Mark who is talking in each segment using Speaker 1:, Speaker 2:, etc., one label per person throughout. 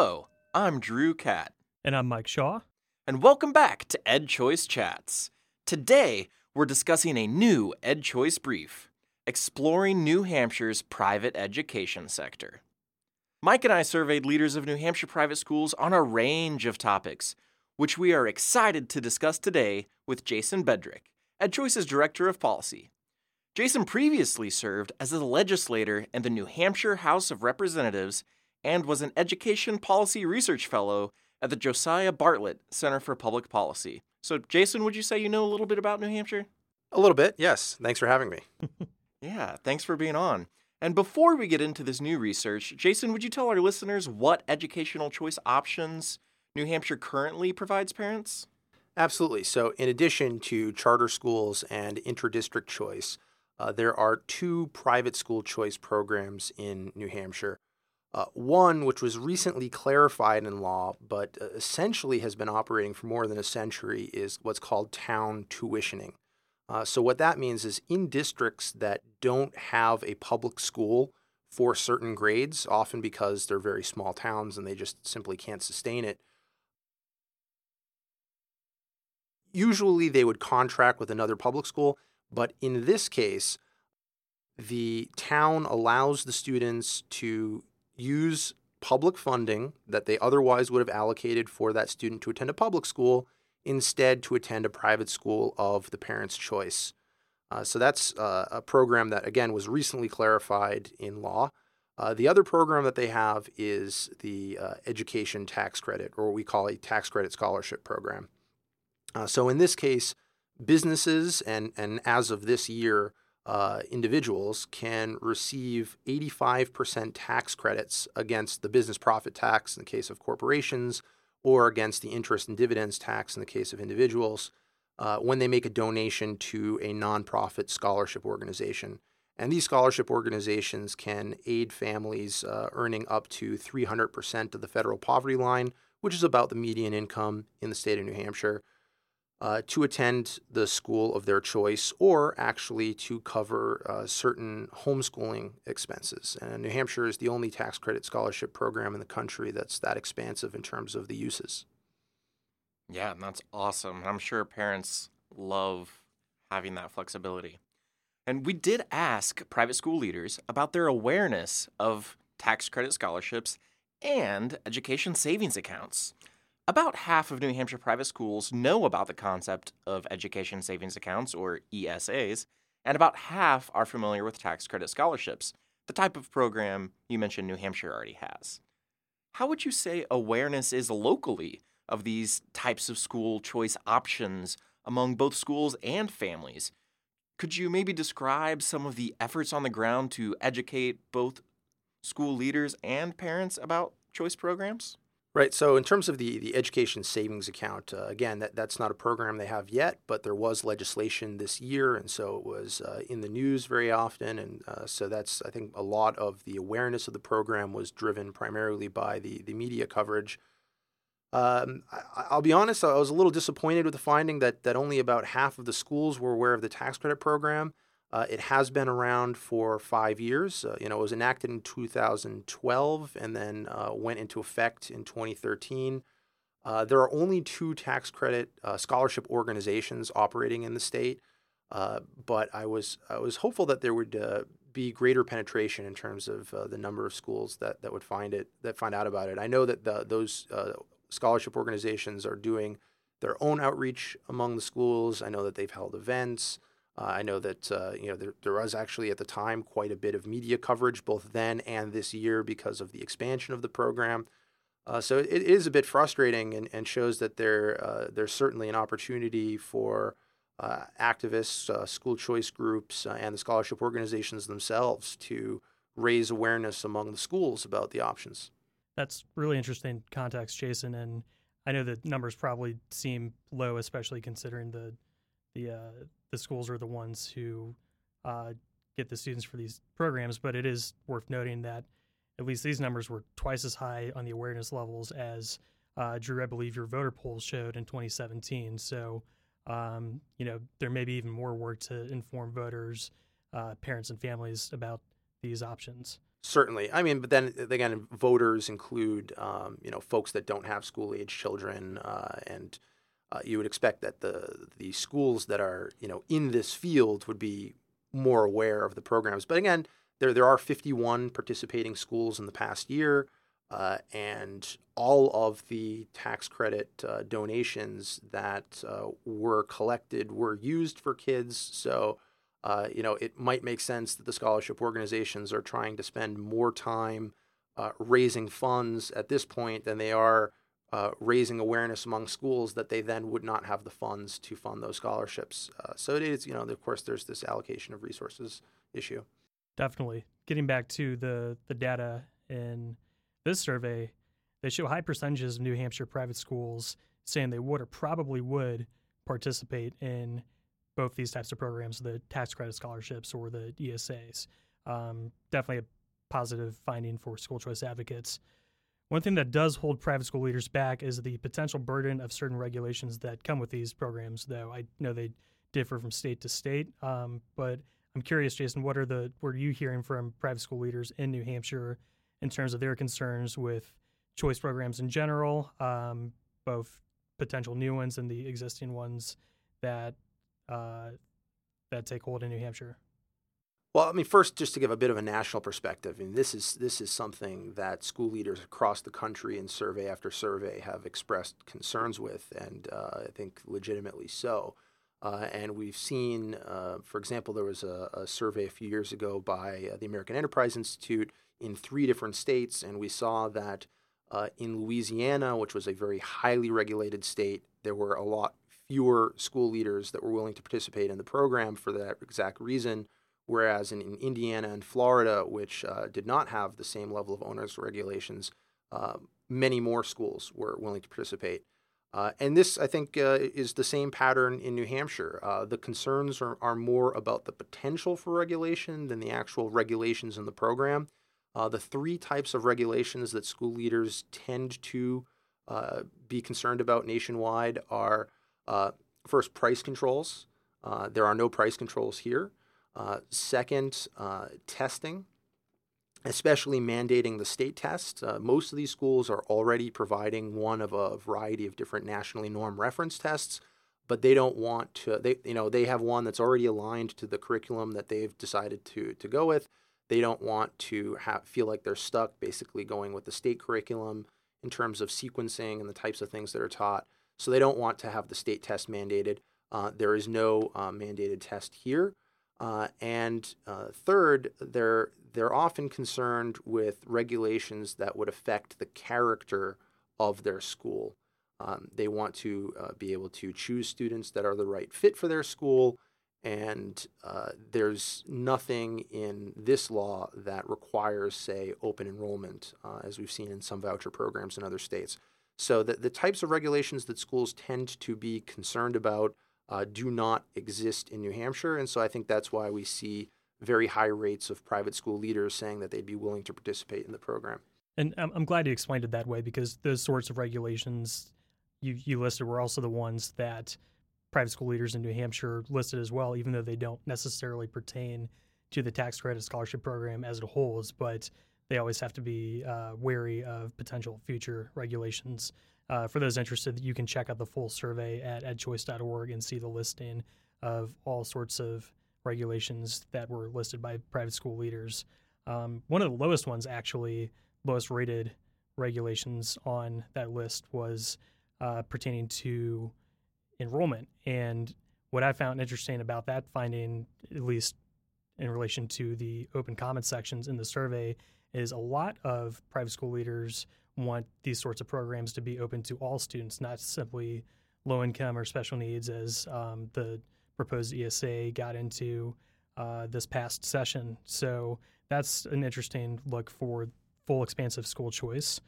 Speaker 1: Hello, I'm Drew Catt,
Speaker 2: And I'm Mike Shaw.
Speaker 1: and welcome back to EdChoice Chats. Today, we're discussing a new EdChoice brief exploring New Hampshire's private education sector. Mike and I surveyed leaders of New Hampshire private schools on a range of topics, which we are excited to discuss today with Jason Bedrick, EdChoice's Director of Policy. Jason previously served as a legislator in the New Hampshire House of Representatives and was an Education Policy Research Fellow at the Josiah Bartlett Center for Public Policy. So, Jason, would you say you know a little bit about New Hampshire?
Speaker 3: A little bit, yes. Thanks for having me.
Speaker 1: Yeah, thanks for being on. And before we get into this new research, Jason, would you tell our listeners what educational choice options New Hampshire currently provides parents?
Speaker 3: Absolutely. So, in addition to charter schools and interdistrict choice, uh, there are two private school choice programs in New Hampshire. Uh, one, which was recently clarified in law, but uh, essentially has been operating for more than a century, is what's called town tuitioning. Uh, so, what that means is in districts that don't have a public school for certain grades, often because they're very small towns and they just simply can't sustain it, usually they would contract with another public school, but in this case, the town allows the students to use public funding that they otherwise would have allocated for that student to attend a public school instead to attend a private school of the parent's choice. Uh, so that's uh, a program that, again, was recently clarified in law. Uh, the other program that they have is the uh, education tax credit, or what we call a tax credit scholarship program. Uh, so in this case, businesses and, and as of this year, uh, individuals can receive 85% tax credits against the business profit tax in the case of corporations or against the interest and dividends tax in the case of individuals uh, when they make a donation to a nonprofit scholarship organization. And these scholarship organizations can aid families uh, earning up to 300% of the federal poverty line, which is about the median income in the state of New Hampshire uh, to attend the school of their choice or actually to cover uh, certain homeschooling expenses. And New Hampshire is the only tax credit scholarship program in the country that's that expansive in terms of the uses.
Speaker 1: Yeah, and that's awesome. I'm sure parents love having that flexibility. And we did ask private school leaders about their awareness of tax credit scholarships and education savings accounts. About half of New Hampshire private schools know about the concept of education savings accounts, or ESAs, and about half are familiar with tax credit scholarships, the type of program you mentioned New Hampshire already has. How would you say awareness is locally of these types of school choice options among both schools and families? Could you maybe describe some of the efforts on the ground to educate both school leaders and parents about choice programs?
Speaker 3: Right. So, in terms of the, the education savings account, uh, again, that, that's not a program they have yet, but there was legislation this year. And so it was uh, in the news very often. And uh, so that's, I think, a lot of the awareness of the program was driven primarily by the, the media coverage. Um, I, I'll be honest, I was a little disappointed with the finding that, that only about half of the schools were aware of the tax credit program. Uh, it has been around for five years. Uh, you know, it was enacted in 2012 and then uh, went into effect in 2013. Uh, there are only two tax credit uh, scholarship organizations operating in the state, uh, but I was I was hopeful that there would be greater penetration in terms of the number of schools that, that would find it that find out about it. I know that the, those scholarship organizations are doing their own outreach among the schools. I know that they've held events. Uh, I know that uh, you know there, there, was actually at the time quite a bit of media coverage both then and this year because of the expansion of the program. Uh, so it, is a bit frustrating and, and shows that there uh, there's certainly an opportunity for uh, activists, uh, school choice groups, and the scholarship organizations themselves to raise awareness among the schools about the options.
Speaker 2: That's really interesting context, Jason, and I know the numbers probably seem low, especially considering the the uh, the schools are the ones who uh, get the students for these programs. But it is worth noting that at least these numbers were twice as high on the awareness levels as uh, Drew, I believe your voter polls showed in 2017. So um, you know there may be even more work to inform voters, uh, parents, and families about these options.
Speaker 3: Certainly, I mean, but then again, voters include um, you know folks that don't have school age children, uh, and uh, you would expect that the the schools that are you know in this field would be more aware of the programs. But again, there there are 51 participating schools in the past year, uh, and all of the tax credit uh, donations that uh, were collected were used for kids. So uh, you know, it might make sense that the scholarship organizations are trying to spend more time uh, raising funds at this point than they are uh, raising awareness among schools that they then would not have the funds to fund those scholarships. Uh, so it is, you know, of course, there's this allocation of resources issue.
Speaker 2: Definitely. Getting back to the the data in this survey, they show high percentages of New Hampshire private schools saying they would or probably would participate in both these types of programs, the tax credit scholarships or the ESAs. Um, definitely a positive finding for school choice advocates. One thing that does hold private school leaders back is the potential burden of certain regulations that come with these programs, though I know they differ from state to state. Um, but I'm curious, Jason, what are the what are you hearing from private school leaders in New Hampshire in terms of their concerns with choice programs in general, um, both potential new ones and the existing ones that uh, that take hold in New Hampshire?
Speaker 3: Well, I mean, first, just to give a bit of a national perspective, I mean, this is this is something that school leaders across the country in survey after survey have expressed concerns with, and uh, I think legitimately so. Uh, and we've seen, uh, for example, there was a, a, survey a few years ago by uh, the American Enterprise Institute in three different states, and we saw that uh, in Louisiana, which was a very highly regulated state, there were a lot fewer school leaders that were willing to participate in the program for that exact reason. Whereas in, in Indiana and Florida, which uh, did not have the same level of owners regulations, uh, many more schools were willing to participate. Uh, and this, I think, uh, is the same pattern in New Hampshire. Uh, the concerns are, are more about the potential for regulation than the actual regulations in the program. Uh, the three types of regulations that school leaders tend to be concerned about nationwide are first, price controls. There are no price controls here. Uh, second, uh, testing, especially mandating the state test. Uh, most of these schools are already providing one of a variety of different nationally norm reference tests, but they don't want to. They you know they have one that's already aligned to the curriculum that they've decided to to go with. They don't want to have, feel like they're stuck basically going with the state curriculum in terms of sequencing and the types of things that are taught. So they don't want to have the state test mandated. Uh, there is no uh, mandated test here. Uh, and uh, third, they're, they're often concerned with regulations that would affect the character of their school. Um, they want to uh, be able to choose students that are the right fit for their school. And uh, there's nothing in this law that requires, say, open enrollment, as we've seen in some voucher programs in other states. So the, the types of regulations that schools tend to be concerned about uh, do not exist in New Hampshire. And so I think that's why we see very high rates of private school leaders saying that they'd be willing to participate in the program.
Speaker 2: And I'm, glad you explained it that way because those sorts of regulations you, you listed were also the ones that private school leaders in New Hampshire listed as well, even though they don't necessarily pertain to the tax credit scholarship program as it holds. But they always have to be uh, wary of potential future regulations. Uh, for those interested, you can check out the full survey at edchoice.org and see the listing of all sorts of regulations that were listed by private school leaders. Um, one of the lowest ones, actually, lowest rated regulations on that list was uh, pertaining to enrollment. And what I found interesting about that finding, at least in relation to the open comment sections in the survey, is a lot of private school leaders want these sorts of programs to be open to all students, not simply low income or special needs, as um, the proposed ESA got into uh, this past session. So that's an interesting look for full expansive school choice.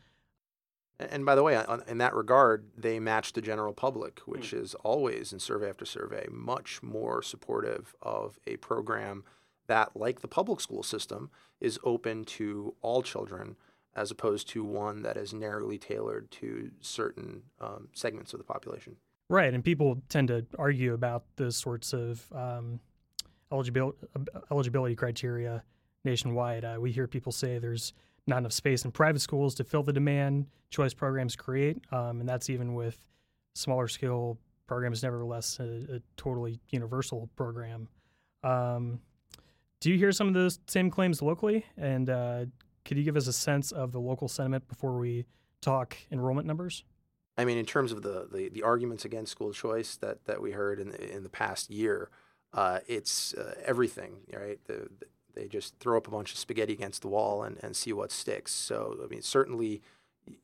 Speaker 3: And by the way, in that regard, they match the general public, which mm. is always in survey after survey much more supportive of a program that, like the public school system, is open to all children as opposed to one that is narrowly tailored to certain um, segments of the population.
Speaker 2: Right, and people tend to argue about those sorts of um, eligibility eligibility criteria nationwide. Uh, we hear people say there's not enough space in private schools to fill the demand choice programs create, um, and that's even with smaller scale programs, nevertheless, a, a totally universal program. Um, do you hear some of those same claims locally? And uh, could you give us a sense of the local sentiment before we talk enrollment numbers?
Speaker 3: I mean, in terms of the, the, the arguments against school choice that, that we heard in the, in the past year, uh, it's uh, everything, right? The, the, they just throw up a bunch of spaghetti against the wall and, and see what sticks. So, I mean, certainly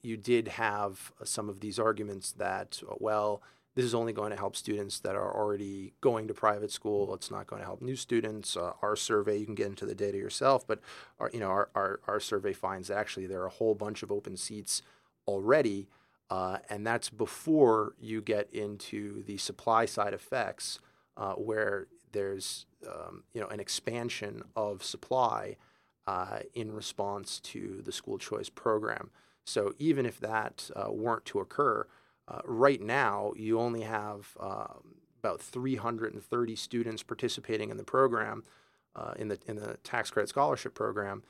Speaker 3: you did have some of these arguments that, well, this is only going to help students that are already going to private school. It's not going to help new students. Uh, our survey, you can get into the data yourself, but our, you know, our, our, our survey finds that actually there are a whole bunch of open seats already uh, and that's before you get into the supply side effects, uh, where there's um, you know an expansion of supply uh, in response to the school choice program. So even if that uh, weren't to occur, uh, right now you only have um, about 330 students participating in the program, uh, in the in the tax credit scholarship program.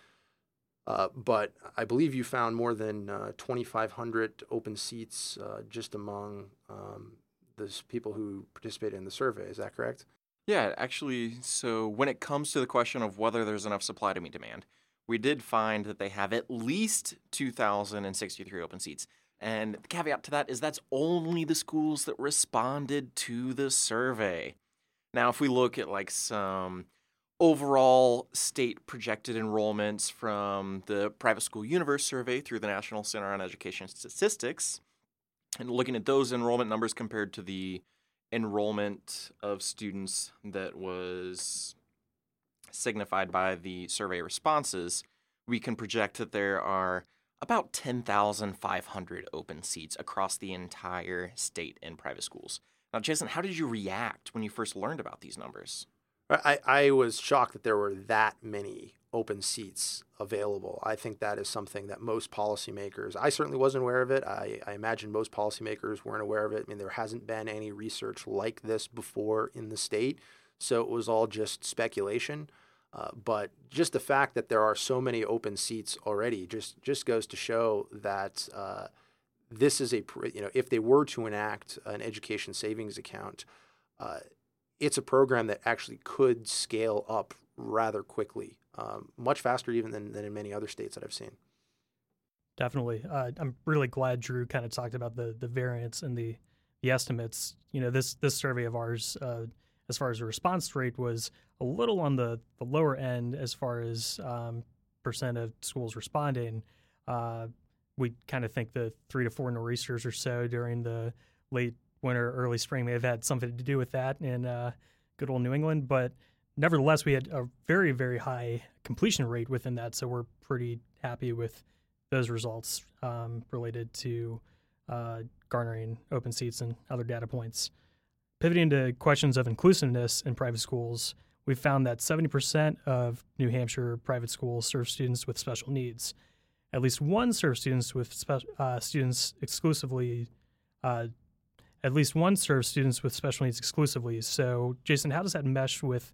Speaker 3: Uh, but I believe you found more than uh, 2,500 open seats uh, just among um, those people who participated in the survey. Is that correct?
Speaker 1: Yeah, actually, so when it comes to the question of whether there's enough supply to meet demand, we did find that they have at least 2,063 open seats. And the caveat to that is that's only the schools that responded to the survey. Now, if we look at like some overall state projected enrollments from the Private School Universe survey through the National Center on Education Statistics, and looking at those enrollment numbers compared to the enrollment of students that was signified by the survey responses, we can project that there are about 10,500 open seats across the entire state in private schools. Now, Jason, how did you react when you first learned about these numbers?
Speaker 3: I, I was shocked that there were that many open seats available. I think that is something that most policymakers, I certainly wasn't aware of it. I, I imagine most policymakers weren't aware of it. I mean, there hasn't been any research like this before in the state. So it was all just speculation. Uh, but just the fact that there are so many open seats already just, just goes to show that uh, this is a, you know, if they were to enact an education savings account, uh, it's a program that actually could scale up rather quickly, um, much faster even than, than in many other states that I've seen.
Speaker 2: Definitely. Uh, I'm really glad Drew kind of talked about the the variance and the the estimates. You know, this this survey of ours, uh, as far as the response rate, was a little on the, the lower end as far as um, percent of schools responding. Uh, we kind of think the three to four nor'easters or so during the late winter, early spring may have had something to do with that in uh, good old New England. But nevertheless, we had a very, very high completion rate within that. So we're pretty happy with those results um, related to uh, garnering open seats and other data points. Pivoting to questions of inclusiveness in private schools, we found that 70% of New Hampshire private schools serve students with special needs. At least one serves students with spe- uh, students exclusively uh, at least one serves students with special needs exclusively. So, Jason, how does that mesh with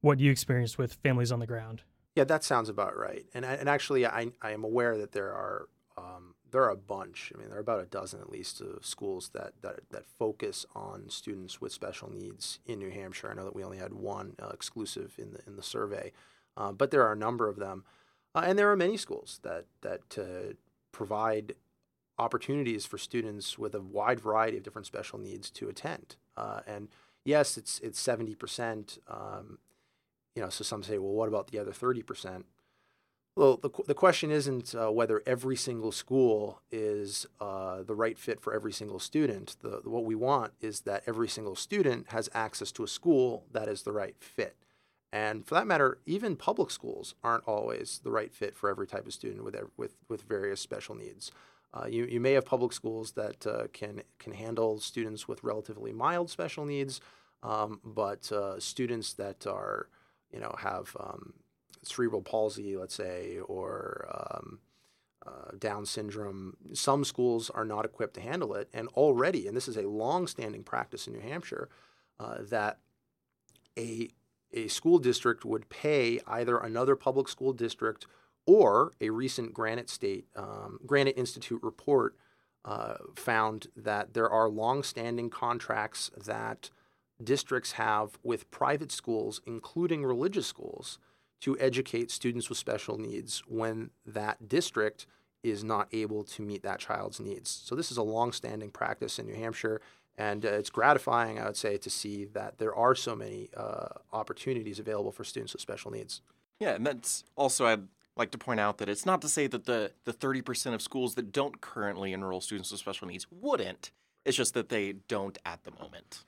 Speaker 2: what you experienced with families on the ground?
Speaker 3: Yeah, that sounds about right. And and actually, I I am aware that there are um, there are a bunch. I mean, there are about a dozen at least of schools that that that focus on students with special needs in New Hampshire. I know that we only had one uh, exclusive in the in the survey, uh, but there are a number of them, uh, and there are many schools that that uh, provide opportunities for students with a wide variety of different special needs to attend. Uh, and yes, it's it's seventy percent. Um, you know, so some say, well, what about the other thirty percent? Well, the, the question isn't uh, whether every single school is uh, the right fit for every single student. The, the, what we want is that every single student has access to a school that is the right fit. And for that matter, even public schools aren't always the right fit for every type of student with, with, with various special needs. Uh, you, you may have public schools that uh, can, can handle students with relatively mild special needs, um, but uh, students that are, you know, have um, cerebral palsy, let's say, or um, uh, Down syndrome, some schools are not equipped to handle it. And already, and this is a long-standing practice in New Hampshire, uh, that a a school district would pay either another public school district or a recent Granite State um, Granite Institute report uh, found that there are long-standing contracts that districts have with private schools, including religious schools, to educate students with special needs when that district is not able to meet that child's needs. So this is a long-standing practice in New Hampshire, and uh, it's gratifying, I would say, to see that there are so many uh, opportunities available for students with special needs.
Speaker 1: Yeah, and that's also I'd like to point out that it's not to say that the the 30% of schools that don't currently enroll students with special needs wouldn't. It's just that they don't at the moment.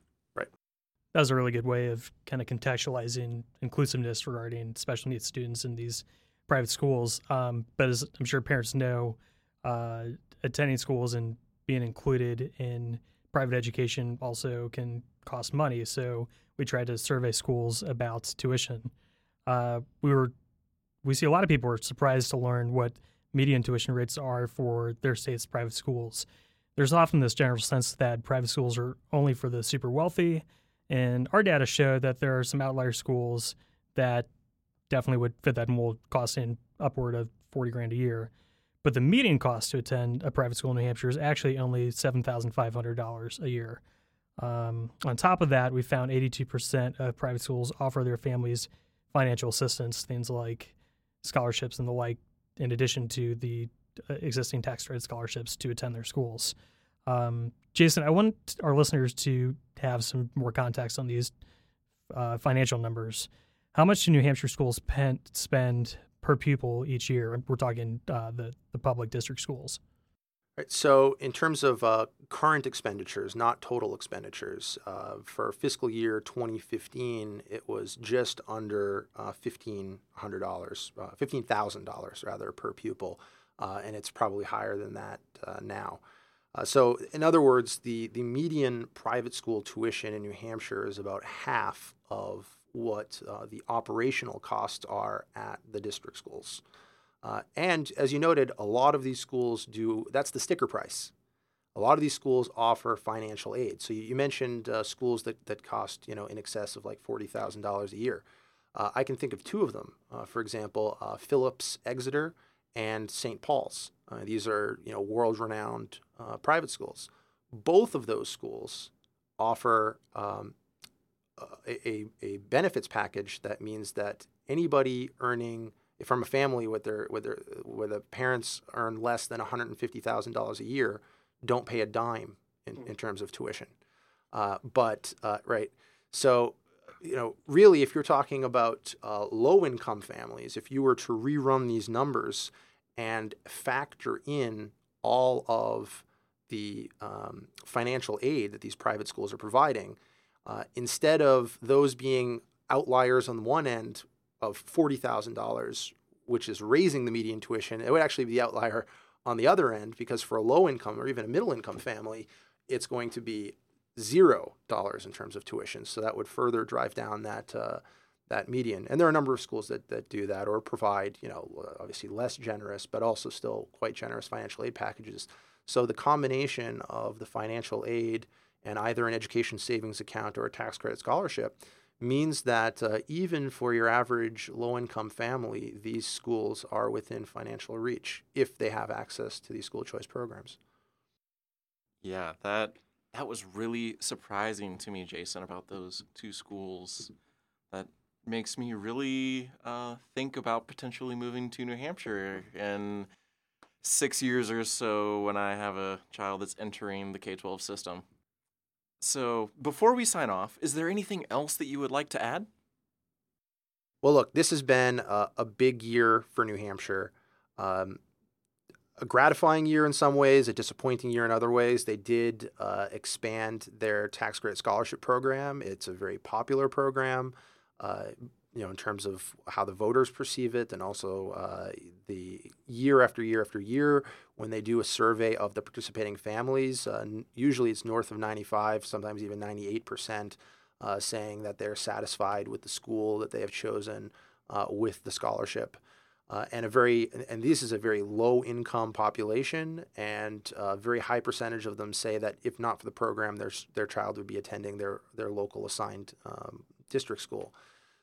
Speaker 2: That was a really good way of kind of contextualizing inclusiveness regarding special needs students in these private schools. Um, but as I'm sure parents know, uh, attending schools and being included in private education also can cost money. So we tried to survey schools about tuition. Uh, we were we see a lot of people are surprised to learn what median tuition rates are for their state's private schools. There's often this general sense that private schools are only for the super wealthy, and our data show that there are some outlier schools that definitely would fit that mold, costing upward of 40 grand a year. But the median cost to attend a private school in New Hampshire is actually only $7,500 a year. Um, on top of that, we found 82% of private schools offer their families financial assistance, things like scholarships and the like, in addition to the uh, existing tax credit scholarships to attend their schools. Um, Jason, I want our listeners to have some more context on these uh, financial numbers. How much do New Hampshire schools pen, spend per pupil each year? We're talking uh, the the public district schools.
Speaker 3: Right, so, in terms of uh, current expenditures, not total expenditures, uh, for fiscal year 2015, it was just under uh, $1,500, uh, $15,000 rather per pupil, uh, and it's probably higher than that uh, so, in other words, the, the median private school tuition in New Hampshire is about half of what the operational costs are at the district schools. Uh, and as you noted, a lot of these schools do, that's the sticker price. A lot of these schools offer financial aid. So you, you mentioned uh, schools that, that cost, you know, in excess of like $40,000 a year. Uh, I can think of two of them. Uh, for example, uh, Phillips Exeter and St. Paul's. Uh, these are, you know, world-renowned private schools. Both of those schools offer um, a, a benefits package that means that anybody earning – from a family with their with their where the parents earn less than one hundred and fifty thousand dollars a year, don't pay a dime in, in terms of tuition. Uh, but uh, right, so you know, really, if you're talking about uh, low income families, if you were to rerun these numbers and factor in all of the um, financial aid that these private schools are providing, uh, instead of those being outliers on the one end of $40,000, which is raising the median tuition, it would actually be the outlier on the other end because for a low income or even a middle income family, it's going to be zero dollars in terms of tuition. So that would further drive down that uh, that median. And there are a number of schools that, that do that or provide, you know, obviously less generous, but also still quite generous financial aid packages. So the combination of the financial aid and either an education savings account or a tax credit scholarship means that uh, even for your average low income family, these schools are within financial reach if they have access to these school choice programs.
Speaker 1: Yeah, that that was really surprising to me, Jason, about those two schools. That makes me really uh, think about potentially moving to New Hampshire in six years or so when I have a child that's entering the K 12 system. So, before we sign off, is there anything else that you would like to add?
Speaker 3: Well, look, this has been a, a big year for New Hampshire. Um, a gratifying year in some ways, a disappointing year in other ways. They did uh, expand their tax credit scholarship program. It's a very popular program. Uh, you know, in terms of how the voters perceive it, and also uh, the year after year after year, when they do a survey of the participating families, uh, usually it's north of 95, sometimes even 98 percent, uh, saying that they're satisfied with the school that they have chosen uh, with the scholarship. Uh, and a very and this is a very low income population, and a very high percentage of them say that if not for the program, their their child would be attending their their local assigned um, district school.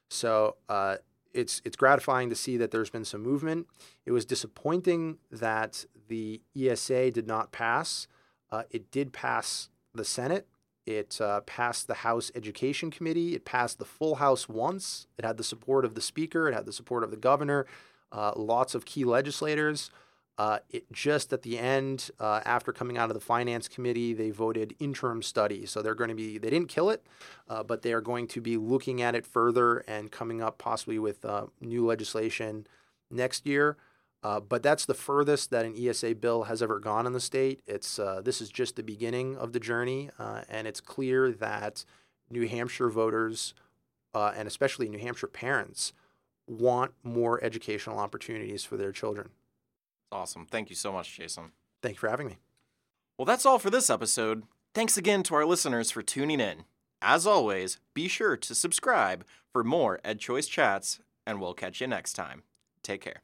Speaker 3: So uh, it's it's gratifying to see that there's been some movement. It was disappointing that the ESA did not pass. Uh, it did pass the Senate. It uh, passed the House Education Committee. It passed the full House once. It had the support of the Speaker. It had the support of the Governor. Uh, lots of key legislators. Uh, it just at the end, uh, after coming out of the finance committee, they voted interim study. So they're going to be, they didn't kill it, uh, but they are going to be looking at it further and coming up possibly with uh, new legislation next year. Uh, but that's the furthest that an ESA bill has ever gone in the state. It's uh, this is just the beginning of the journey, and it's clear that New Hampshire voters, and especially New Hampshire parents, want more educational opportunities for their children.
Speaker 1: Awesome. Thank you so much, Jason.
Speaker 3: Thank you for having me.
Speaker 1: Well, that's all for this episode. Thanks again to our listeners for tuning in. As always, be sure to subscribe for more EdChoice chats, and we'll catch you next time. Take care.